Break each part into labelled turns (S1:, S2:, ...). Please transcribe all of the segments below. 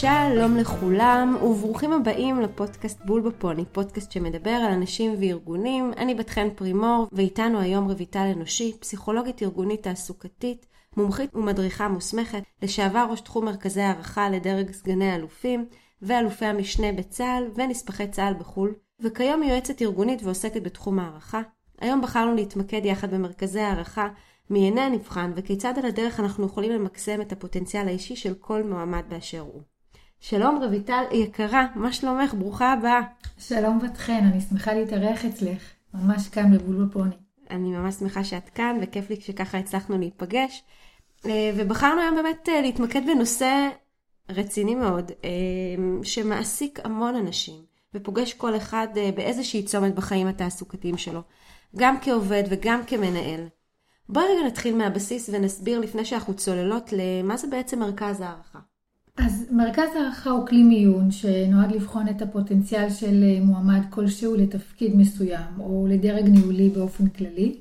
S1: שלום לכולם וברוכים הבאים לפודקאסט בול בפוני, פודקאסט שמדבר על אנשים וארגונים. אני בת חן פרימור ואיתנו היום רויטל אנושי, פסיכולוגית ארגונית תעסוקתית, מומחית ומדריכה מוסמכת, לשעבר ראש תחום מרכזי הערכה לדרג סגני אלופים ואלופי המשנה בצה"ל ונספחי צה"ל בחו"ל, וכיום יועצת ארגונית ועוסקת בתחום הערכה. היום בחרנו להתמקד יחד במרכזי הערכה מעייני הנבחן וכיצד על הדרך אנחנו יכולים למקסם את הפוטנציאל האישי של כל מועמד באשר הוא. שלום רויטל יקרה, מה שלומך? ברוכה הבאה.
S2: שלום בת חן, אני שמחה להתארח אצלך, ממש כאן בבול בפוני.
S1: אני ממש שמחה שאת כאן וכיף לי שככה הצלחנו להיפגש. אה, ובחרנו היום באמת אה, להתמקד בנושא רציני מאוד, אה, שמעסיק המון אנשים ופוגש כל אחד באיזושהי צומת בחיים התעסוקתיים שלו, גם כעובד וגם כמנהל. בואי רגע נתחיל מהבסיס ונסביר לפני שאנחנו צוללות למה זה בעצם מרכז הערכה.
S2: אז מרכז הערכה הוא כלי מיון שנועד לבחון את הפוטנציאל של אה, מועמד כלשהו לתפקיד מסוים או לדרג ניהולי באופן כללי.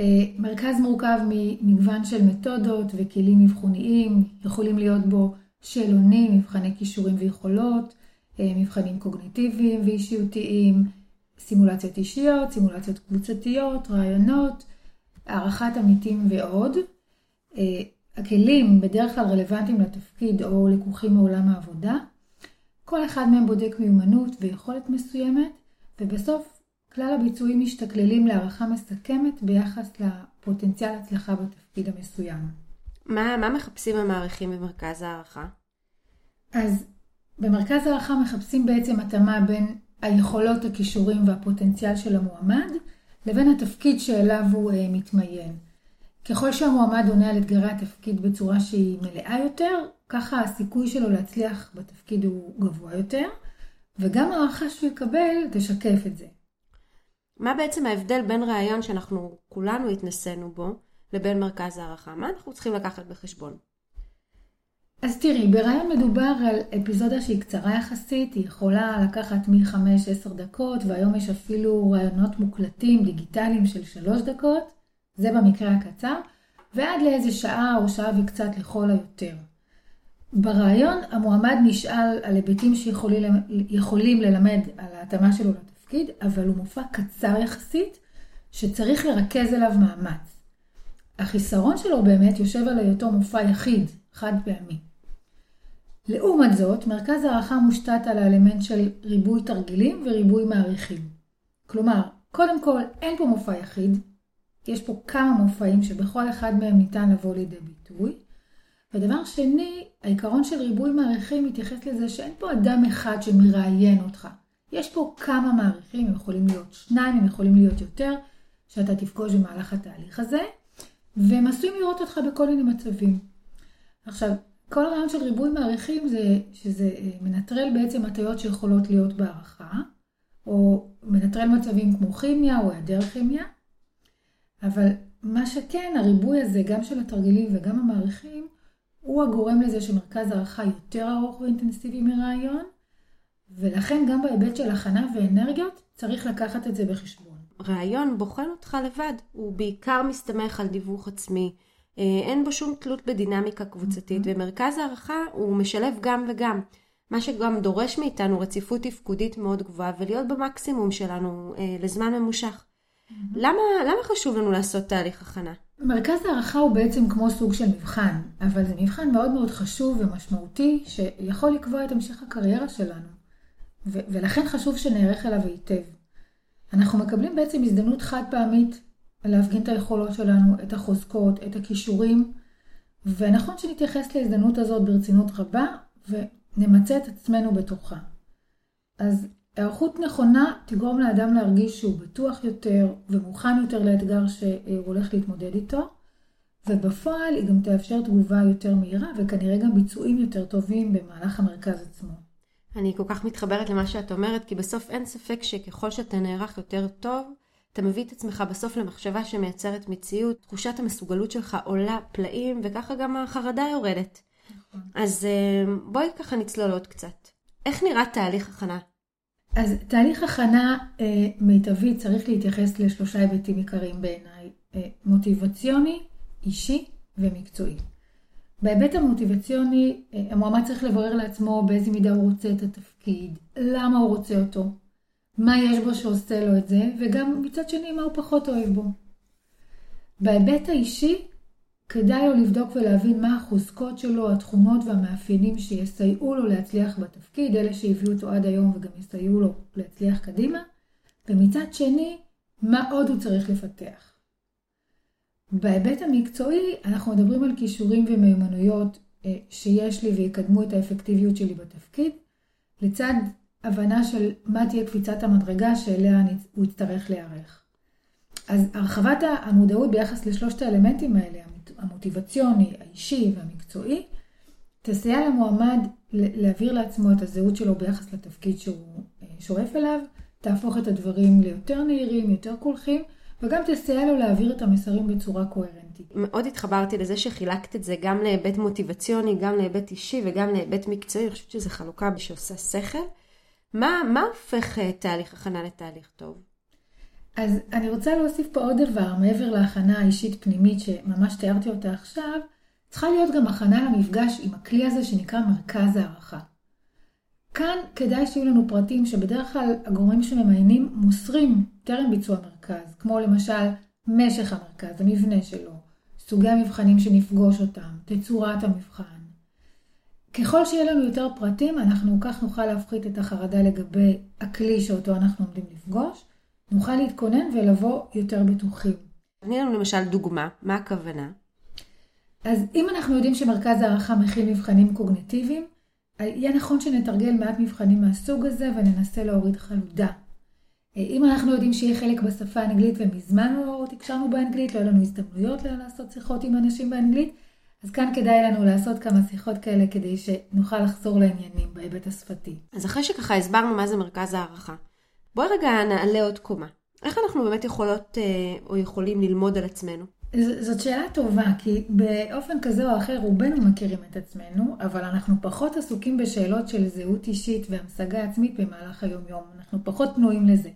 S2: אה, מרכז מורכב ממגוון של מתודות וכלים אבחוניים, יכולים להיות בו שאלונים, מבחני כישורים ויכולות, אה, מבחנים קוגניטיביים ואישיותיים, סימולציות אישיות, סימולציות קבוצתיות, רעיונות, הערכת עמיתים ועוד. אה, הכלים בדרך כלל רלוונטיים לתפקיד או לקוחים מעולם העבודה. כל אחד מהם בודק מיומנות ויכולת מסוימת, ובסוף כלל הביצועים משתכללים להערכה מסכמת ביחס לפוטנציאל הצלחה בתפקיד המסוים.
S1: מה, מה מחפשים המעריכים במרכז הערכה?
S2: אז במרכז הערכה מחפשים בעצם התאמה בין היכולות, הכישורים והפוטנציאל של המועמד לבין התפקיד שאליו הוא uh, מתמיין. ככל שהמועמד עונה על אתגרי התפקיד בצורה שהיא מלאה יותר, ככה הסיכוי שלו להצליח בתפקיד הוא גבוה יותר, וגם הערכה שהוא יקבל תשקף את זה.
S1: מה בעצם ההבדל בין ראיון שאנחנו כולנו התנסינו בו, לבין מרכז הערכה? מה אנחנו צריכים לקחת בחשבון?
S2: אז תראי, ברעיון מדובר על אפיזודה שהיא קצרה יחסית, היא יכולה לקחת מ-5-10 דקות, והיום יש אפילו רעיונות מוקלטים, דיגיטליים של 3 דקות, זה במקרה הקצר, ועד לאיזה שעה או שעה וקצת לכל היותר. ברעיון המועמד נשאל על היבטים שיכולים ללמד על ההתאמה שלו לתפקיד, אבל הוא מופע קצר יחסית, שצריך לרכז אליו מאמץ. החיסרון שלו באמת יושב על היותו מופע יחיד, חד פעמי. לעומת זאת, מרכז הערכה מושתת על האלמנט של ריבוי תרגילים וריבוי מעריכים. כלומר, קודם כל, אין פה מופע יחיד, יש פה כמה מופעים שבכל אחד מהם ניתן לבוא לידי ביטוי. ודבר שני, העיקרון של ריבוי מעריכים מתייחס לזה שאין פה אדם אחד שמראיין אותך. יש פה כמה מעריכים, הם יכולים להיות שניים, הם יכולים להיות יותר, שאתה תפגוש במהלך התהליך הזה, והם עשויים לראות אותך בכל מיני מצבים. עכשיו, כל הרעיון של ריבוי מעריכים זה שזה אה, מנטרל בעצם הטיות שיכולות להיות בהערכה, או מנטרל מצבים כמו כימיה או היעדר כימיה, אבל מה שכן, הריבוי הזה, גם של התרגילים וגם המעריכים, הוא הגורם לזה שמרכז הערכה יותר ארוך ואינטנסיבי מרעיון, ולכן גם בהיבט של הכנה ואנרגיות צריך לקחת את זה בחשבון.
S1: רעיון בוחן אותך לבד, הוא בעיקר מסתמך על דיווח עצמי, אה, אין בו שום תלות בדינמיקה קבוצתית, mm-hmm. ומרכז הערכה הוא משלב גם וגם. מה שגם דורש מאיתנו רציפות תפקודית מאוד גבוהה ולהיות במקסימום שלנו אה, לזמן ממושך. Mm-hmm. למה, למה חשוב לנו לעשות תהליך הכנה?
S2: מרכז הערכה הוא בעצם כמו סוג של מבחן, אבל זה מבחן מאוד מאוד חשוב ומשמעותי שיכול לקבוע את המשך הקריירה שלנו, ו- ולכן חשוב שנערך אליו היטב. אנחנו מקבלים בעצם הזדמנות חד פעמית להפגין את היכולות שלנו, את החוזקות, את הכישורים, ונכון שנתייחס להזדמנות הזאת ברצינות רבה ונמצה את עצמנו בתוכה. אז היערכות נכונה תגרום לאדם להרגיש שהוא בטוח יותר ומוכן יותר לאתגר שהוא הולך להתמודד איתו, ובפועל היא גם תאפשר תגובה יותר מהירה וכנראה גם ביצועים יותר טובים במהלך המרכז עצמו.
S1: אני כל כך מתחברת למה שאת אומרת, כי בסוף אין ספק שככל שאתה נערך יותר טוב, אתה מביא את עצמך בסוף למחשבה שמייצרת מציאות, תחושת המסוגלות שלך עולה פלאים, וככה גם החרדה יורדת. נכון. אז אה, בואי ככה נצלול עוד קצת. איך נראה תהליך הכנה?
S2: אז תהליך הכנה אה, מיטבי צריך להתייחס לשלושה היבטים עיקריים בעיניי, אה, מוטיבציוני, אישי ומקצועי. בהיבט המוטיבציוני, אה, המועמד צריך לברר לעצמו באיזה מידה הוא רוצה את התפקיד, למה הוא רוצה אותו, מה יש בו שעושה לו את זה, וגם מצד שני מה הוא פחות אוהב בו. בהיבט האישי, כדאי לו לבדוק ולהבין מה החוזקות שלו, התכונות והמאפיינים שיסייעו לו להצליח בתפקיד, אלה שהביאו אותו עד היום וגם יסייעו לו להצליח קדימה, ומצד שני, מה עוד הוא צריך לפתח. בהיבט המקצועי, אנחנו מדברים על כישורים ומיומנויות אה, שיש לי ויקדמו את האפקטיביות שלי בתפקיד, לצד הבנה של מה תהיה קפיצת המדרגה שאליה הוא יצטרך להיערך. אז הרחבת המודעות ביחס לשלושת האלמנטים האלה, המוטיבציוני, האישי והמקצועי, תסייע למועמד להעביר לעצמו את הזהות שלו ביחס לתפקיד שהוא אה, שואף אליו, תהפוך את הדברים ליותר נהירים, יותר קולחים, וגם תסייע לו להעביר את המסרים בצורה קוהרנטית.
S1: מאוד התחברתי לזה שחילקת את זה גם להיבט מוטיבציוני, גם להיבט אישי וגם להיבט מקצועי, אני חושבת שזו חלוקה שעושה שכל. מה, מה הופך אה, תהליך הכנה לתהליך טוב?
S2: אז אני רוצה להוסיף פה עוד דבר, מעבר להכנה האישית פנימית שממש תיארתי אותה עכשיו, צריכה להיות גם הכנה למפגש עם הכלי הזה שנקרא מרכז הערכה. כאן כדאי שיהיו לנו פרטים שבדרך כלל הגורמים שממיינים מוסרים טרם ביצוע מרכז, כמו למשל משך המרכז, המבנה שלו, סוגי המבחנים שנפגוש אותם, תצורת המבחן. ככל שיהיה לנו יותר פרטים, אנחנו כך נוכל להפחית את החרדה לגבי הכלי שאותו אנחנו עומדים לפגוש, נוכל להתכונן ולבוא יותר בטוחים.
S1: תני לנו למשל דוגמה, מה הכוונה?
S2: אז אם אנחנו יודעים שמרכז הערכה מכיל מבחנים קוגניטיביים, יהיה נכון שנתרגל מעט מבחנים מהסוג הזה וננסה להוריד חלודה. אם אנחנו יודעים שיהיה חלק בשפה האנגלית ומזמן לא תקשרנו באנגלית, לא יהיו לנו הזדמנויות לעשות שיחות עם אנשים באנגלית, אז כאן כדאי לנו לעשות כמה שיחות כאלה כדי שנוכל לחזור לעניינים בהיבט השפתי.
S1: אז אחרי שככה הסברנו מה זה מרכז הערכה, בואי רגע נעלה עוד קומה. איך אנחנו באמת יכולות אה, או יכולים ללמוד על עצמנו?
S2: זאת שאלה טובה, כי באופן כזה או אחר רובנו מכירים את עצמנו, אבל אנחנו פחות עסוקים בשאלות של זהות אישית והמשגה עצמית במהלך היום-יום. אנחנו פחות פנויים לזה.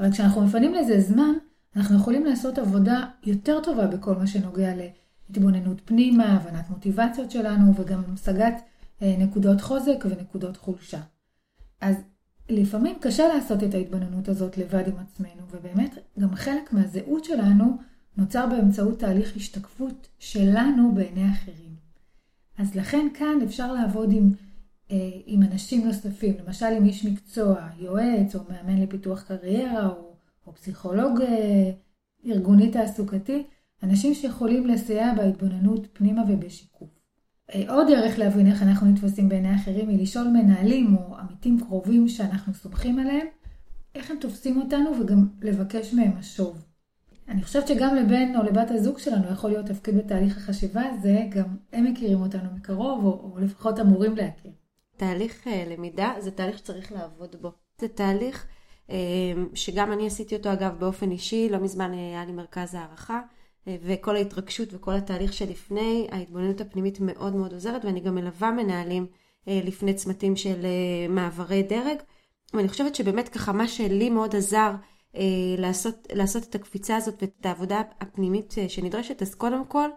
S2: אבל כשאנחנו מפנים לזה זמן, אנחנו יכולים לעשות עבודה יותר טובה בכל מה שנוגע להתבוננות פנימה, הבנת מוטיבציות שלנו וגם המשגת אה, נקודות חוזק ונקודות חולשה. אז לפעמים קשה לעשות את ההתבוננות הזאת לבד עם עצמנו, ובאמת גם חלק מהזהות שלנו נוצר באמצעות תהליך השתקפות שלנו בעיני אחרים. אז לכן כאן אפשר לעבוד עם, אה, עם אנשים נוספים, למשל עם איש מקצוע, יועץ או מאמן לפיתוח קריירה או, או פסיכולוג אה, ארגוני תעסוקתי, אנשים שיכולים לסייע בהתבוננות פנימה ובשיקוף. אה, עוד דרך להבין איך אנחנו נתפסים בעיני אחרים היא לשאול מנהלים או עמיתים קרובים שאנחנו סומכים עליהם, איך הם תופסים אותנו וגם לבקש מהם משוב. אני חושבת שגם לבן או לבת הזוג שלנו יכול להיות תפקיד בתהליך החשיבה הזה, גם הם מכירים אותנו מקרוב, או, או לפחות אמורים להכיר.
S1: תהליך אה, למידה זה תהליך שצריך לעבוד בו. זה תהליך אה, שגם אני עשיתי אותו אגב באופן אישי, לא מזמן היה לי מרכז הערכה, וכל ההתרגשות וכל התהליך שלפני, ההתבוננות הפנימית מאוד מאוד עוזרת, ואני גם מלווה מנהלים לפני צמתים של מעברי דרג. ואני חושבת שבאמת ככה מה שלי מאוד עזר, אה, לעשות, לעשות את הקפיצה הזאת ואת העבודה הפנימית אה, שנדרשת, אז קודם כל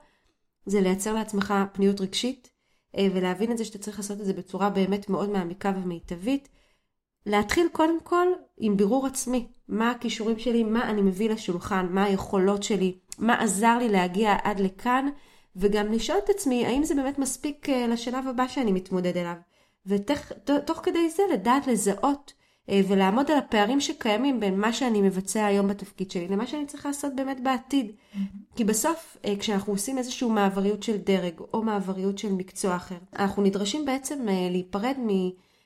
S1: זה לייצר לעצמך פניות רגשית אה, ולהבין את זה שאתה צריך לעשות את זה בצורה באמת מאוד מעמיקה ומיטבית. להתחיל קודם כל עם בירור עצמי, מה הכישורים שלי, מה אני מביא לשולחן, מה היכולות שלי, מה עזר לי להגיע עד לכאן, וגם לשאול את עצמי האם זה באמת מספיק לשלב הבא שאני מתמודד אליו. ותוך כדי זה לדעת לזהות אה, ולעמוד על הפערים שקיימים בין מה שאני מבצע היום בתפקיד שלי למה שאני צריכה לעשות באמת בעתיד. Mm-hmm. כי בסוף, אה, כשאנחנו עושים איזושהי מעבריות של דרג או מעבריות של מקצוע אחר, אנחנו נדרשים בעצם אה, להיפרד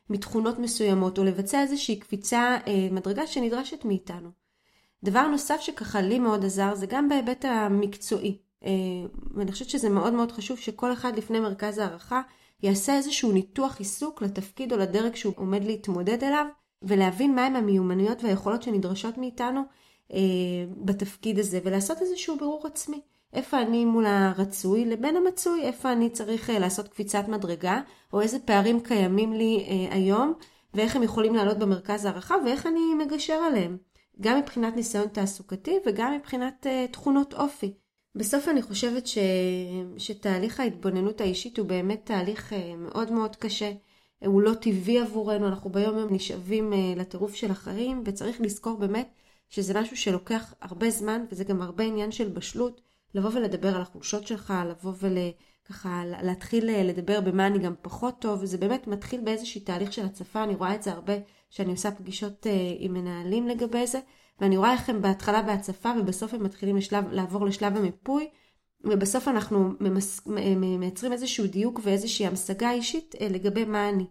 S1: מתכונות מסוימות או לבצע איזושהי קפיצה מדרגה שנדרשת מאיתנו. דבר נוסף שככה לי מאוד עזר זה גם בהיבט המקצועי. ואני חושבת שזה מאוד מאוד חשוב שכל אחד לפני מרכז הערכה יעשה איזשהו ניתוח עיסוק לתפקיד או לדרג שהוא עומד להתמודד אליו, ולהבין מהם המיומנויות והיכולות שנדרשות מאיתנו אה, בתפקיד הזה, ולעשות איזשהו בירור עצמי. איפה אני מול הרצוי לבין המצוי, איפה אני צריך אה, לעשות קפיצת מדרגה, או איזה פערים קיימים לי אה, היום, ואיך הם יכולים לעלות במרכז הערכה, ואיך אני מגשר עליהם. גם מבחינת ניסיון תעסוקתי וגם מבחינת אה, תכונות אופי. בסוף אני חושבת ש... שתהליך ההתבוננות האישית הוא באמת תהליך אה, מאוד מאוד קשה. הוא לא טבעי עבורנו, אנחנו ביום יום נשאבים אה, לטירוף של החיים, וצריך לזכור באמת שזה משהו שלוקח הרבה זמן, וזה גם הרבה עניין של בשלות, לבוא ולדבר על החולשות שלך, לבוא וככה להתחיל אה, לדבר במה אני גם פחות טוב, וזה באמת מתחיל באיזשהו תהליך של הצפה, אני רואה את זה הרבה, שאני עושה פגישות עם מנהלים לגבי זה, ואני רואה איך הם בהתחלה בהצפה ובסוף הם מתחילים לשלב, לעבור לשלב המיפוי, ובסוף אנחנו ממס, מייצרים איזשהו דיוק ואיזושהי המשגה אישית אה, לגבי מה אני.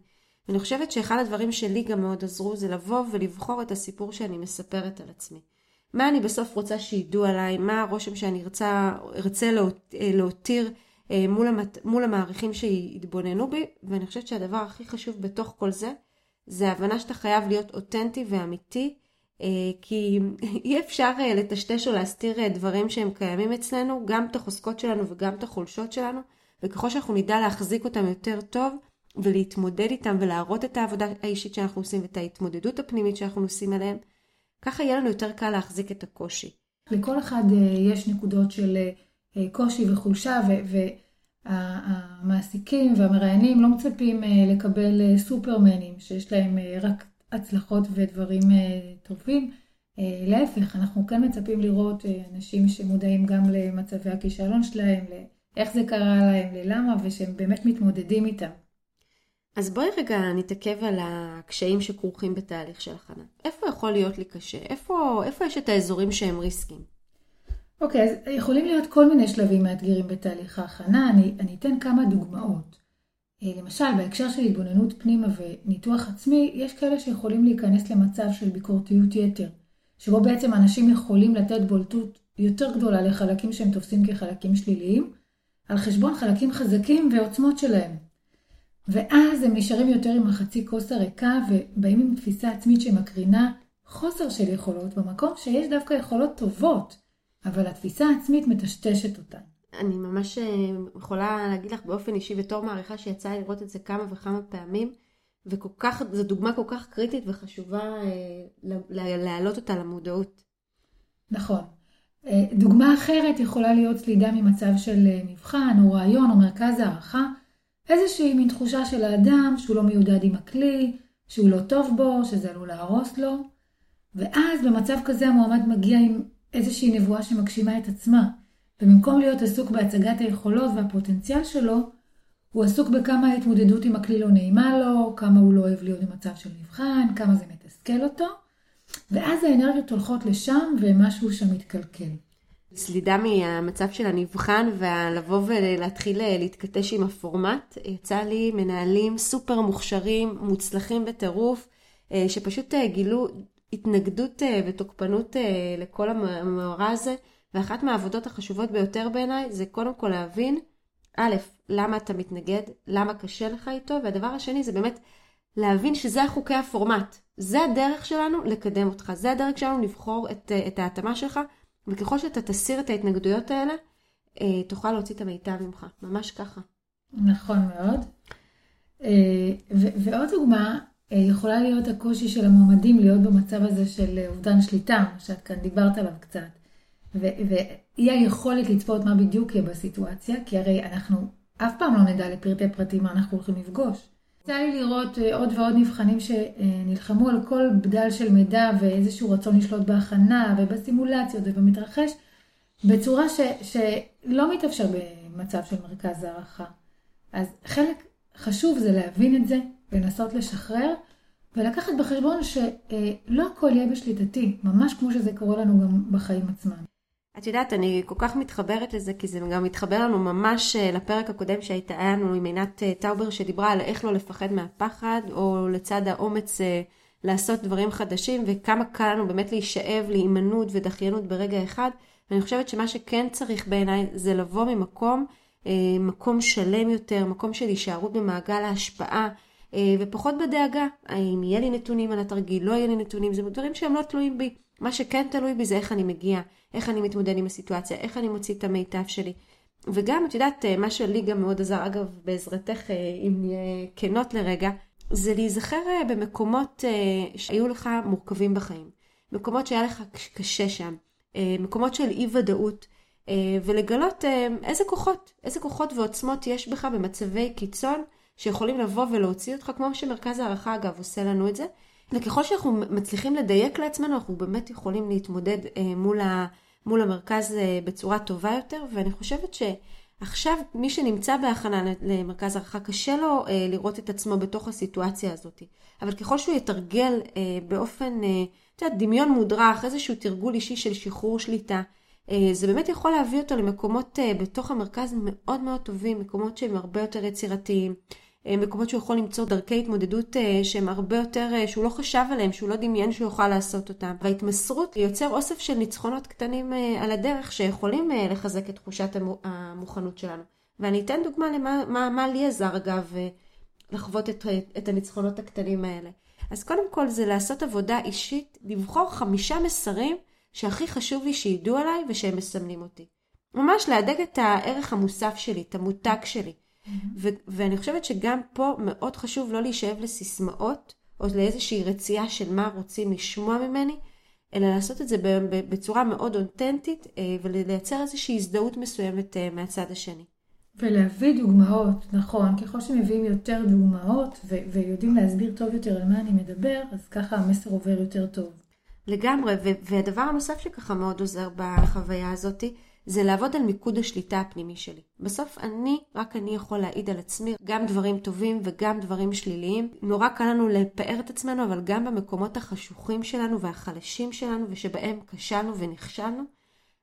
S1: ואני חושבת שאחד הדברים שלי גם מאוד עזרו זה לבוא ולבחור את הסיפור שאני מספרת על עצמי. מה אני בסוף רוצה שידעו עליי, מה הרושם שאני ארצה, ארצה אה, להותיר אה, מול, המת, מול המעריכים שיתבוננו בי, ואני חושבת שהדבר הכי חשוב בתוך כל זה, זה ההבנה שאתה חייב להיות אותנטי ואמיתי, אה, כי אי אפשר אה, לטשטש או להסתיר אה, דברים שהם קיימים אצלנו, גם את החוזקות שלנו וגם את החולשות שלנו, וככל שאנחנו נדע להחזיק אותם יותר טוב ולהתמודד איתם ולהראות את העבודה האישית שאנחנו עושים ואת ההתמודדות הפנימית שאנחנו עושים עליהם, ככה יהיה לנו יותר קל להחזיק את הקושי.
S2: לכל אחד יש נקודות של קושי וחולשה, והמעסיקים והמראיינים לא מצפים לקבל סופרמנים שיש להם רק הצלחות ודברים אה, טובים. אה, להפך, אנחנו כן מצפים לראות אה, אנשים שמודעים גם למצבי הכישלון שלהם, לאיך זה קרה להם, ללמה, ושהם באמת מתמודדים איתם.
S1: אז בואי רגע נתעכב על הקשיים שכרוכים בתהליך של הכנה. איפה יכול להיות לי קשה? איפה, איפה יש את האזורים שהם ריסקים?
S2: אוקיי, okay, אז יכולים להיות כל מיני שלבים מאתגרים בתהליך ההכנה. אני, אני אתן כמה דוגמאות. אה, למשל, בהקשר של התבוננות פנימה וניתוח עצמי, יש כאלה שיכולים להיכנס למצב של ביקורתיות יתר, שבו בעצם אנשים יכולים לתת בולטות יותר גדולה לחלקים שהם תופסים כחלקים שליליים, על חשבון חלקים חזקים ועוצמות שלהם. ואז הם נשארים יותר עם החצי כוס הריקה ובאים עם תפיסה עצמית שמקרינה חוסר של יכולות במקום שיש דווקא יכולות טובות, אבל התפיסה העצמית מטשטשת אותן.
S1: אני ממש אה, יכולה להגיד לך באופן אישי בתור מעריכה שיצא לי לראות את זה כמה וכמה פעמים, וכל כך, זו דוגמה כל כך קריטית וחשובה אה, להעלות אותה למודעות.
S2: נכון. אה, דוגמה אחרת יכולה להיות סלידה ממצב של מבחן או רעיון או מרכז הערכה, איזושהי מין תחושה של האדם שהוא לא מיודד עם הכלי, שהוא לא טוב בו, שזה עלול להרוס לו, ואז במצב כזה המועמד מגיע עם איזושהי נבואה שמגשימה את עצמה. ובמקום להיות עסוק בהצגת היכולות והפוטנציאל שלו, הוא עסוק בכמה ההתמודדות עם הכלי לא נעימה לו, כמה הוא לא אוהב להיות במצב של מבחן, כמה זה מתסכל אותו, ואז האנרגיות הולכות לשם ומשהו שם מתקלקל.
S1: סלידה מהמצב של הנבחן ולבוא ולהתחיל להתכתש עם הפורמט. יצא לי מנהלים סופר מוכשרים, מוצלחים בטירוף, אה, שפשוט אה, גילו התנגדות אה, ותוקפנות לכל המאורע הזה. ואחת מהעבודות החשובות ביותר בעיניי זה קודם כל להבין, א', למה אתה מתנגד, למה קשה לך איתו, והדבר השני זה באמת להבין שזה החוקי הפורמט. זה הדרך שלנו לקדם אותך, זה הדרך שלנו לבחור את, את ההתאמה שלך, וככל שאתה תסיר את ההתנגדויות האלה, אה, תוכל להוציא את המיטב ממך, ממש ככה.
S2: נכון מאוד. אה, ועוד דוגמה, אה, יכולה להיות הקושי של המועמדים להיות במצב הזה של אובדן שליטה, שאת כאן דיברת עליו קצת. ואי היכולת לצפות מה בדיוק יהיה בסיטואציה, כי הרי אנחנו אף פעם לא נדע לפרטי פרטים מה אנחנו הולכים לפגוש. יצא לי לראות אה, עוד ועוד נבחנים שנלחמו על כל בדל של מידע ואיזשהו רצון לשלוט בהכנה ובסימולציות ובמתרחש, בצורה ש, שלא מתאפשר במצב של מרכז הערכה. אז חלק חשוב זה להבין את זה, לנסות לשחרר, ולקחת בחשבון שלא הכל יהיה בשליטתי, ממש כמו שזה קורה לנו גם בחיים עצמם.
S1: את יודעת, אני כל כך מתחברת לזה, כי זה גם מתחבר לנו ממש אה, לפרק הקודם שהייתה לנו עם עינת אה, טאובר, שדיברה על איך לא לפחד מהפחד, או לצד האומץ אה, לעשות דברים חדשים, וכמה קל לנו באמת להישאב להימנעות ודחיינות ברגע אחד. ואני חושבת שמה שכן צריך בעיניי זה לבוא ממקום, מקום שלם יותר, מקום של הישארות במעגל ההשפעה, ופחות בדאגה, האם יהיה לי נתונים על התרגיל, לא יהיה לי נתונים, זה דברים שהם לא תלויים בי. מה שכן תלוי בי זה איך אני מגיע, איך אני מתמודד עם הסיטואציה, איך אני מוציא את המיטב שלי. וגם, את יודעת, אה, מה שלי גם מאוד עזר, אגב, בעזרתך, אה, אם נהיה כנות לרגע, זה להיזכר אה, במקומות שהיו לך מורכבים בחיים. מקומות שהיה לך קשה שם. מקומות של אי ודאות. ולגלות איזה כוחות, איזה כוחות ועוצמות יש בך במצבי קיצון שיכולים לבוא ולהוציא אותך, כמו שמרכז הערכה אגב עושה לנו את זה. וככל שאנחנו מצליחים לדייק לעצמנו, אנחנו באמת יכולים להתמודד מול, ה, מול המרכז בצורה טובה יותר, ואני חושבת ש... עכשיו, מי שנמצא בהכנה למרכז הערכה, קשה לו אה, לראות את עצמו בתוך הסיטואציה הזאת. אבל ככל שהוא יתרגל אה, באופן, אה, את יודעת, דמיון מודרך, איזשהו תרגול אישי של שחרור שליטה, אה, זה באמת יכול להביא אותו למקומות אה, בתוך המרכז מאוד מאוד טובים, מקומות שהם הרבה יותר יצירתיים, אה, מקומות שהוא יכול למצוא דרכי התמודדות אה, שהם הרבה יותר, אה, שהוא לא חשב עליהם, שהוא לא דמיין שהוא יוכל לעשות אותם. וההתמסרות יוצר אוסף של ניצחונות קטנים על הדרך שיכולים לחזק את תחושת המוכנות שלנו. ואני אתן דוגמה למה מה, מה לי עזר אגב לחוות את, את הניצחונות הקטנים האלה. אז קודם כל זה לעשות עבודה אישית, לבחור חמישה מסרים שהכי חשוב לי שידעו עליי ושהם מסמנים אותי. ממש להדק את הערך המוסף שלי, את המותג שלי. ו- ואני חושבת שגם פה מאוד חשוב לא להישאב לסיסמאות, או לאיזושהי רצייה של מה רוצים לשמוע ממני, אלא לעשות את זה בצורה מאוד אותנטית, אה, ולייצר איזושהי הזדהות מסוימת אה, מהצד השני.
S2: ולהביא דוגמאות, נכון, ככל שמביאים יותר דוגמאות ו- ויודעים להסביר טוב יותר על מה אני מדבר, אז ככה המסר עובר יותר טוב.
S1: לגמרי, ו- והדבר הנוסף שככה מאוד עוזר בחוויה הזאתי, זה לעבוד על מיקוד השליטה הפנימי שלי. בסוף אני, רק אני יכול להעיד על עצמי גם דברים טובים וגם דברים שליליים. נורא קל לנו לפאר את עצמנו, אבל גם במקומות החשוכים שלנו והחלשים שלנו ושבהם כשלנו ונכשלנו,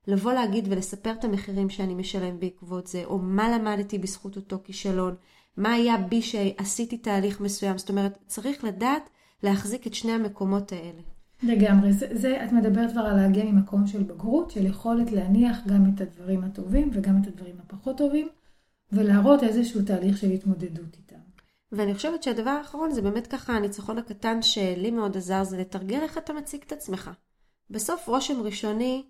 S1: לבוא להגיד ולספר את המחירים שאני משלם בעקבות זה, או מה למדתי בזכות אותו כישלון, מה היה בי שעשיתי תהליך מסוים. זאת אומרת, צריך לדעת להחזיק את שני המקומות האלה.
S2: לגמרי, זה, זה, את מדברת כבר על להגיע ממקום של בגרות, של יכולת להניח גם את הדברים הטובים וגם את הדברים הפחות טובים, ולהראות איזשהו תהליך של התמודדות איתם.
S1: ואני חושבת שהדבר האחרון זה באמת ככה הניצחון הקטן שלי מאוד עזר, זה לתרגל איך אתה מציג את עצמך. בסוף רושם ראשוני,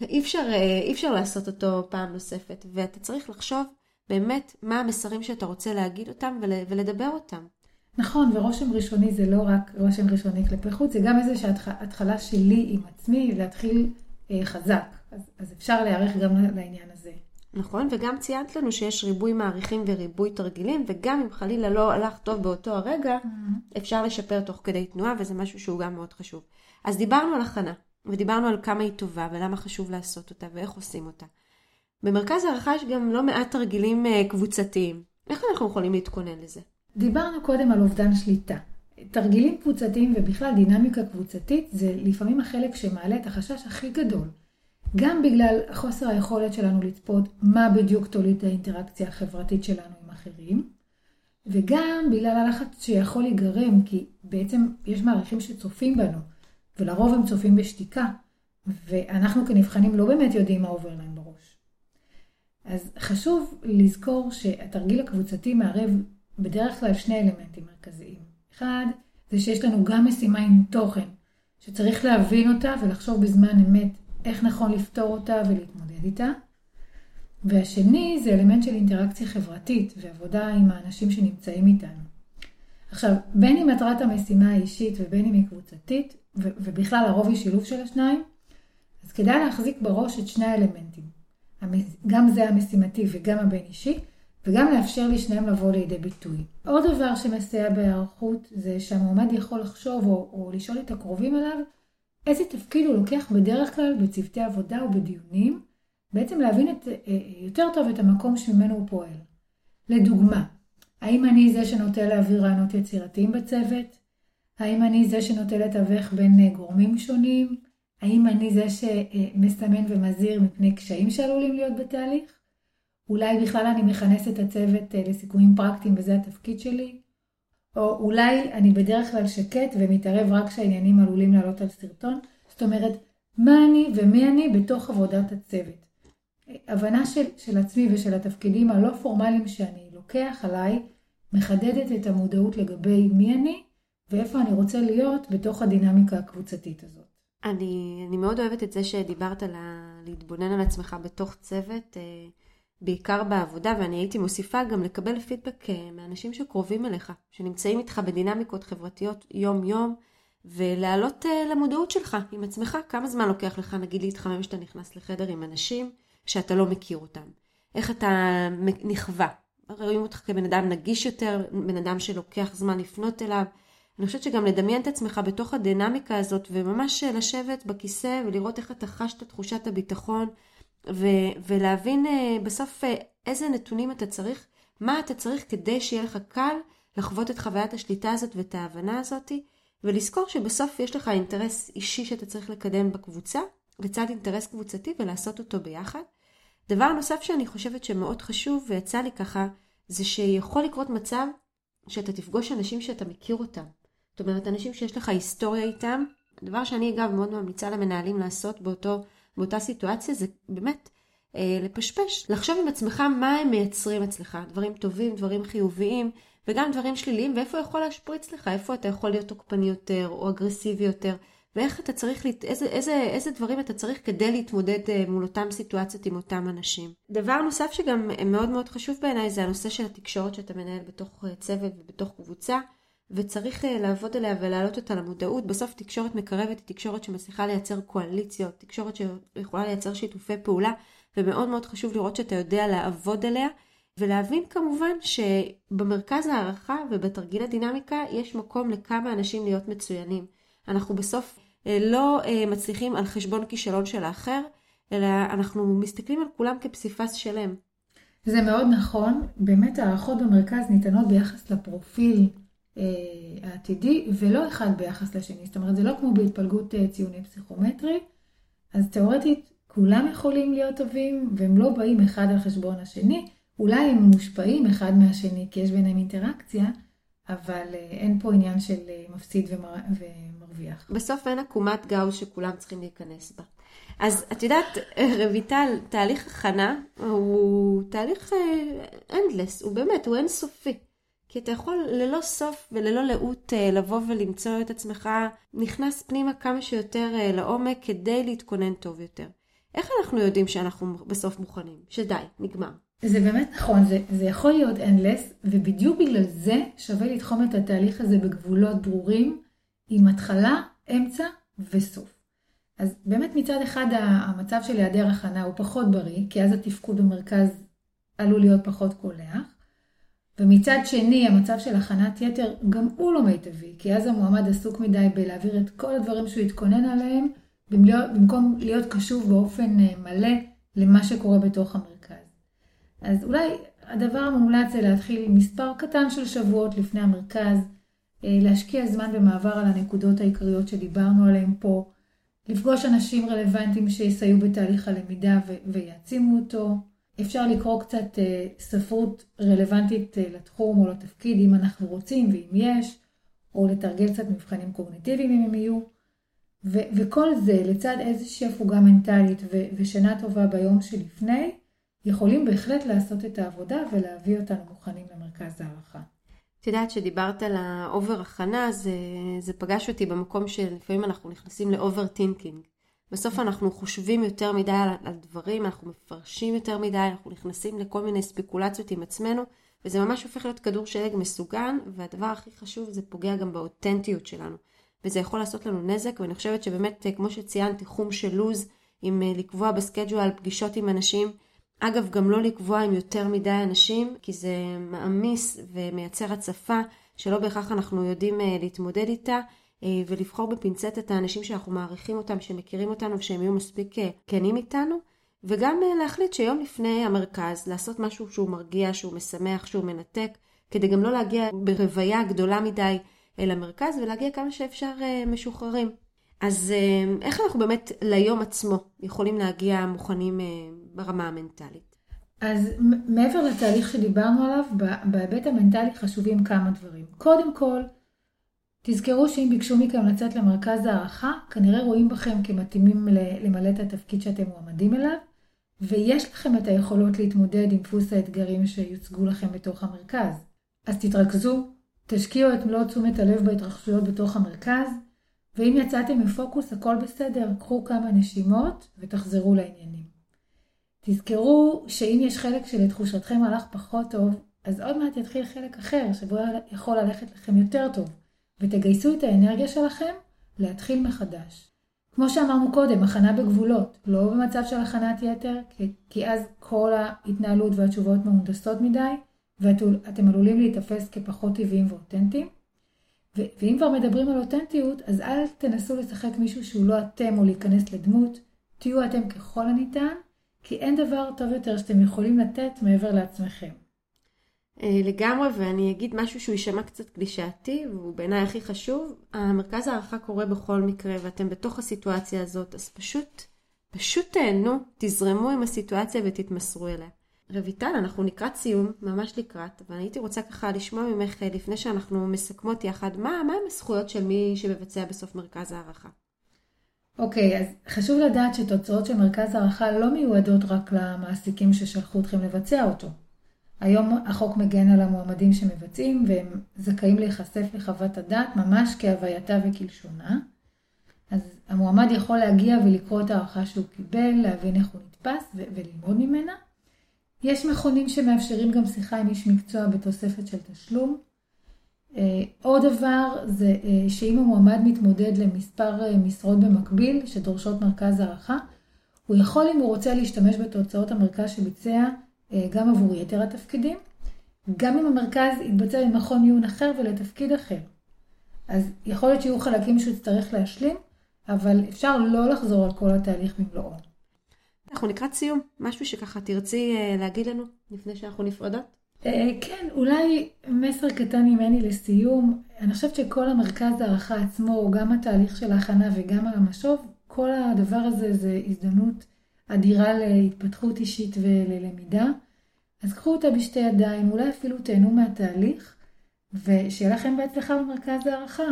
S1: אי אפשר, אי אפשר לעשות אותו פעם נוספת, ואתה צריך לחשוב באמת מה המסרים שאתה רוצה להגיד אותם ולדבר אותם.
S2: נכון, ורושם ראשוני זה לא רק רושם ראשוני כלפי חוץ, זה גם איזושהי התחלה שלי עם עצמי להתחיל אה, חזק. אז, אז אפשר להיערך גם לעניין הזה.
S1: נכון, וגם ציינת לנו שיש ריבוי מעריכים וריבוי תרגילים, וגם אם חלילה לא הלך טוב באותו הרגע, mm-hmm. אפשר לשפר תוך כדי תנועה, וזה משהו שהוא גם מאוד חשוב. אז דיברנו על הכנה, ודיברנו על כמה היא טובה, ולמה חשוב לעשות אותה, ואיך עושים אותה. במרכז הערכה יש גם לא מעט תרגילים אה, קבוצתיים. איך אנחנו יכולים להתכונן לזה?
S2: דיברנו קודם על אובדן שליטה. תרגילים קבוצתיים ובכלל דינמיקה קבוצתית זה לפעמים החלק שמעלה את החשש הכי גדול. גם בגלל חוסר היכולת שלנו לצפות מה בדיוק תוליד האינטראקציה החברתית שלנו עם אחרים, וגם בגלל הלחץ שיכול להיגרם, כי בעצם יש מעריכים שצופים בנו, ולרוב הם צופים בשתיקה, ואנחנו כנבחנים לא באמת יודעים מה עובר להם בראש. אז חשוב לזכור שהתרגיל הקבוצתי מערב בדרך כלל שני אלמנטים מרכזיים. אחד, זה שיש לנו גם משימה עם תוכן, שצריך להבין אותה ולחשוב בזמן אמת איך נכון לפתור אותה ולהתמודד איתה. והשני זה אלמנט של אינטראקציה חברתית ועבודה עם האנשים שנמצאים איתנו. עכשיו, בין אם מטרת המשימה האישית ובין אם היא קבוצתית, ובכלל הרוב היא שילוב של השניים, אז כדאי להחזיק בראש את שני האלמנטים. גם זה המשימתי וגם הבין אישי, וגם לאפשר לשניהם לבוא לידי ביטוי. עוד דבר שמסייע בהיערכות זה שהמועמד יכול לחשוב או, או לשאול את הקרובים אליו איזה תפקיד הוא לוקח בדרך כלל בצוותי עבודה ובדיונים, בעצם להבין את, אה, יותר טוב את המקום שממנו הוא פועל. לדוגמה, האם אני זה שנוטה להעביר רעיונות יצירתיים בצוות? האם אני זה שנוטה לתווך בין אה, גורמים שונים? האם אני זה שמסמן ומזהיר מפני קשיים שעלולים להיות בתהליך? אולי בכלל אני מכנס את הצוות אה, לסיכומים פרקטיים וזה התפקיד שלי, או אולי אני בדרך כלל שקט ומתערב רק כשהעניינים עלולים לעלות על סרטון. זאת אומרת, מה אני ומי אני בתוך עבודת הצוות. הבנה של, של עצמי ושל התפקידים הלא פורמליים שאני לוקח עליי, מחדדת את המודעות לגבי מי אני ואיפה אני רוצה להיות בתוך הדינמיקה הקבוצתית הזאת.
S1: אני, אני מאוד אוהבת את זה שדיברת על ה... להתבונן על עצמך בתוך צוות. אה, בעיקר בעבודה, ואני הייתי מוסיפה גם לקבל פידבק אה, מאנשים שקרובים אליך, שנמצאים איתך בדינמיקות חברתיות יום-יום, ולהעלות uh, למודעות שלך עם עצמך. כמה זמן לוקח לך, נגיד, להתחמם כשאתה נכנס לחדר עם אנשים שאתה לא מכיר אותם. איך אתה נכווה. רואים אותך כבן אדם נגיש יותר, בן אדם שלוקח זמן לפנות אליו. אני חושבת שגם לדמיין את עצמך בתוך הדינמיקה הזאת, וממש לשבת בכיסא ולראות איך אתה חש את תחושת הביטחון, ו- ולהבין uh, בסוף uh, איזה נתונים אתה צריך, מה אתה צריך כדי שיהיה לך קל לחוות את חוויית השליטה הזאת ואת ההבנה הזאת, ולזכור שבסוף יש לך אינטרס אישי שאתה צריך לקדם בקבוצה, לצד אינטרס קבוצתי ולעשות אותו ביחד. דבר נוסף שאני חושבת שמאוד חשוב, ויצא לי ככה, זה שיכול לקרות מצב שאתה תפגוש אנשים שאתה מכיר אותם. זאת אומרת, אנשים שיש לך היסטוריה איתם. הדבר שאני אגב מאוד ממליצה למנהלים לעשות באותו, באותה סיטואציה זה באמת אה, לפשפש, לחשוב עם עצמך מה הם מייצרים אצלך, דברים טובים, דברים חיוביים, וגם דברים שליליים, ואיפה יכול להשפריץ לך, איפה אתה יכול להיות תוקפני יותר או אגרסיבי יותר, ואיך אתה צריך, איזה, איזה, איזה דברים אתה צריך כדי להתמודד אה, מול אותם סיטואציות עם אותם אנשים. דבר נוסף שגם מאוד מאוד חשוב בעיניי זה הנושא של התקשורת שאתה מנהל בתוך אה, צוות ובתוך קבוצה. וצריך אה, לעבוד עליה ולהעלות אותה למודעות. בסוף תקשורת מקרבת היא תקשורת שמצליחה לייצר קואליציות, תקשורת שיכולה לייצר שיתופי פעולה, ומאוד מאוד חשוב לראות שאתה יודע לעבוד עליה, ולהבין כמובן שבמרכז הערכה ובתרגיל הדינמיקה יש מקום לכמה אנשים להיות מצוינים. אנחנו בסוף אה, לא אה, מצליחים על חשבון כישלון של האחר, אלא אנחנו מסתכלים על כולם כפסיפס שלם.
S2: זה מאוד נכון, באמת הערכות במרכז ניתנות ביחס לפרופיל העתידי, ולא אחד ביחס לשני. זאת אומרת, זה לא כמו בהתפלגות ציוני פסיכומטרי, אז תאורטית כולם יכולים להיות טובים, והם לא באים אחד על חשבון השני, אולי הם מושפעים אחד מהשני, כי יש ביניהם אינטראקציה, אבל אין פה עניין של מפסיד ומר... ומרוויח.
S1: בסוף אין עקומת גאוס שכולם צריכים להיכנס בה. אז את יודעת, רויטל, תהליך הכנה הוא תהליך endless, הוא באמת, הוא אינסופי. כי אתה יכול ללא סוף וללא לאות אה, לבוא ולמצוא את עצמך נכנס פנימה כמה שיותר אה, לעומק כדי להתכונן טוב יותר. איך אנחנו יודעים שאנחנו בסוף מוכנים? שדי, נגמר.
S2: זה באמת נכון, זה, זה יכול להיות endless, ובדיוק בגלל זה שווה לתחום את התהליך הזה בגבולות ברורים, עם התחלה, אמצע וסוף. אז באמת מצד אחד המצב של היעדר הכנה הוא פחות בריא, כי אז התפקוד במרכז עלול להיות פחות קולח. ומצד שני, המצב של הכנת יתר גם הוא לא מיטבי, כי אז המועמד עסוק מדי בלהעביר את כל הדברים שהוא התכונן עליהם, במקום להיות קשוב באופן אה, מלא למה שקורה בתוך המרכז. אז אולי הדבר המומלץ זה להתחיל מספר קטן של שבועות לפני המרכז, אה, להשקיע זמן במעבר על הנקודות העיקריות שדיברנו עליהן פה, לפגוש אנשים רלוונטיים שיסייעו בתהליך הלמידה ויעצימו אותו, אפשר לקרוא קצת אה, ספרות רלוונטית אה, לתחום או לתפקיד, אם אנחנו רוצים ואם יש, או לתרגל קצת מבחנים קוגניטיביים אם הם יהיו. ו- וכל זה לצד איזושהי הפוגה מנטלית ו- ושינה טובה ביום שלפני, יכולים בהחלט לעשות את העבודה ולהביא אותנו מוכנים למרכז הערכה.
S1: את יודעת שדיברת על ה over הכנה, זה, זה פגש אותי במקום שלפעמים אנחנו נכנסים ל overthinking. בסוף אנחנו חושבים יותר מדי על, על דברים, אנחנו מפרשים יותר מדי, אנחנו נכנסים לכל מיני ספקולציות עם עצמנו, וזה ממש הופך להיות כדור שלג מסוגן, והדבר הכי חשוב זה פוגע גם באותנטיות שלנו. וזה יכול לעשות לנו נזק, ואני חושבת שבאמת, כמו שציינתי, חום של לוז, עם אה, לקבוע בסקייג'ואל פגישות עם אנשים, אגב, גם לא לקבוע עם יותר מדי אנשים, כי זה מעמיס ומייצר הצפה שלא בהכרח אנחנו יודעים אה, להתמודד איתה. אה, ולבחור בפינצט את האנשים שאנחנו מעריכים אותם, שמכירים אותנו ושהם יהיו מספיק אה, כנים איתנו, וגם אה, להחליט שיום לפני המרכז לעשות משהו שהוא מרגיע, שהוא משמח, שהוא מנתק, כדי גם לא להגיע ברוויה גדולה מדי אל המרכז ולהגיע כמה שאפשר משוחררים. אז איך אנחנו באמת ליום עצמו יכולים להגיע מוכנים ברמה המנטלית?
S2: אז מעבר לתהליך שדיברנו עליו, בהיבט המנטלי חשובים כמה דברים. קודם כל, תזכרו שאם ביקשו מכם לצאת למרכז הערכה, כנראה רואים בכם כמתאימים למלא את התפקיד שאתם מועמדים אליו, ויש לכם את היכולות להתמודד עם דפוס האתגרים שיוצגו לכם בתוך המרכז. אז תתרכזו, תשקיעו את מלוא תשומת הלב בהתרחשויות בתוך המרכז, ואם יצאתם מפוקוס הכל בסדר, קחו כמה נשימות ותחזרו לעניינים. תזכרו שאם יש חלק שלתחושתכם הלך פחות טוב, אז עוד מעט יתחיל חלק אחר שבו יכול ללכת לכם יותר טוב. ותגייסו את האנרגיה שלכם להתחיל מחדש. כמו שאמרנו קודם, הכנה בגבולות, לא במצב של הכנת יתר, כי, אז כל ההתנהלות והתשובות מהונדסות מדי, ואתם עלולים להיתפס כפחות טבעיים ואותנטיים. ו- ואם כבר מדברים על אותנטיות, אז אל תנסו לשחק מישהו שהוא לא אתם או להיכנס לדמות, תהיו אתם ככל הניתן, כי אין דבר טוב יותר שאתם יכולים לתת מעבר לעצמכם.
S1: אה, לגמרי, ואני אגיד משהו שהוא יישמע קצת קלישאתי, והוא בעיניי הכי חשוב. המרכז הערכה קורה בכל מקרה, ואתם בתוך הסיטואציה הזאת, אז פשוט, פשוט תהנו, תזרמו עם הסיטואציה ותתמסרו אליה. רויטל, אנחנו לקראת סיום, ממש לקראת, אבל הייתי רוצה ככה לשמוע ממך, אה, לפני שאנחנו מסכמות יחד, מה, מה הם הזכויות של מי שמבצע בסוף מרכז הערכה?
S2: אוקיי, okay, אז חשוב לדעת שתוצאות של מרכז הערכה לא מיועדות רק למעסיקים ששלחו אתכם לבצע אותו. היום החוק מגן על המועמדים שמבצעים והם זכאים להיחשף לחוות הדעת ממש כהווייתה וכלשונה. אז המועמד יכול להגיע ולקרוא את הערכה שהוא קיבל, להבין איך הוא נתפס וללמוד ממנה. יש מכונים שמאפשרים גם שיחה עם איש מקצוע בתוספת של תשלום. אה, עוד דבר זה אה, שאם המועמד מתמודד למספר אה, משרות במקביל שדורשות מרכז הערכה, הוא יכול אם הוא רוצה להשתמש בתוצאות המרכז שביצע גם עבור יתר התפקידים, גם אם המרכז יתבצע במכון עיון אחר ולתפקיד אחר. אז יכול להיות שיהיו חלקים שהוא יצטרך להשלים, אבל אפשר לא לחזור על כל התהליך במלואו.
S1: אנחנו לקראת סיום, משהו שככה תרצי להגיד לנו לפני שאנחנו נפרדות?
S2: אה, כן, אולי מסר קטן ממני לסיום. אני חושבת שכל המרכז הערכה עצמו, גם התהליך של ההכנה וגם המשוב, כל הדבר הזה זה הזדמנות אדירה להתפתחות אישית וללמידה. אז קחו אותה בשתי ידיים, אולי אפילו תהנו מהתהליך, ושיהיה לכם בהצלחה במרכז הערכה.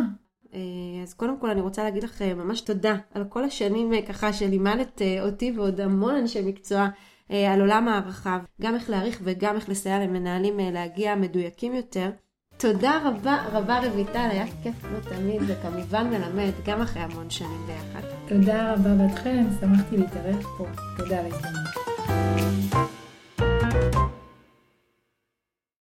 S1: אה, אז קודם כל אני רוצה להגיד לך ממש תודה על כל השנים אה, ככה שלימדת אותי ועוד המון אנשי מקצוע אה, על עולם הערכה, גם איך להעריך וגם איך לסייע למנהלים אה, להגיע מדויקים יותר. תודה רבה רבה רויטל, היה כיף כמו תמיד, וכמובן מלמד, גם אחרי המון שנים ביחד.
S2: תודה רבה בתכם, שמחתי להתארח פה. תודה ההזדמנות.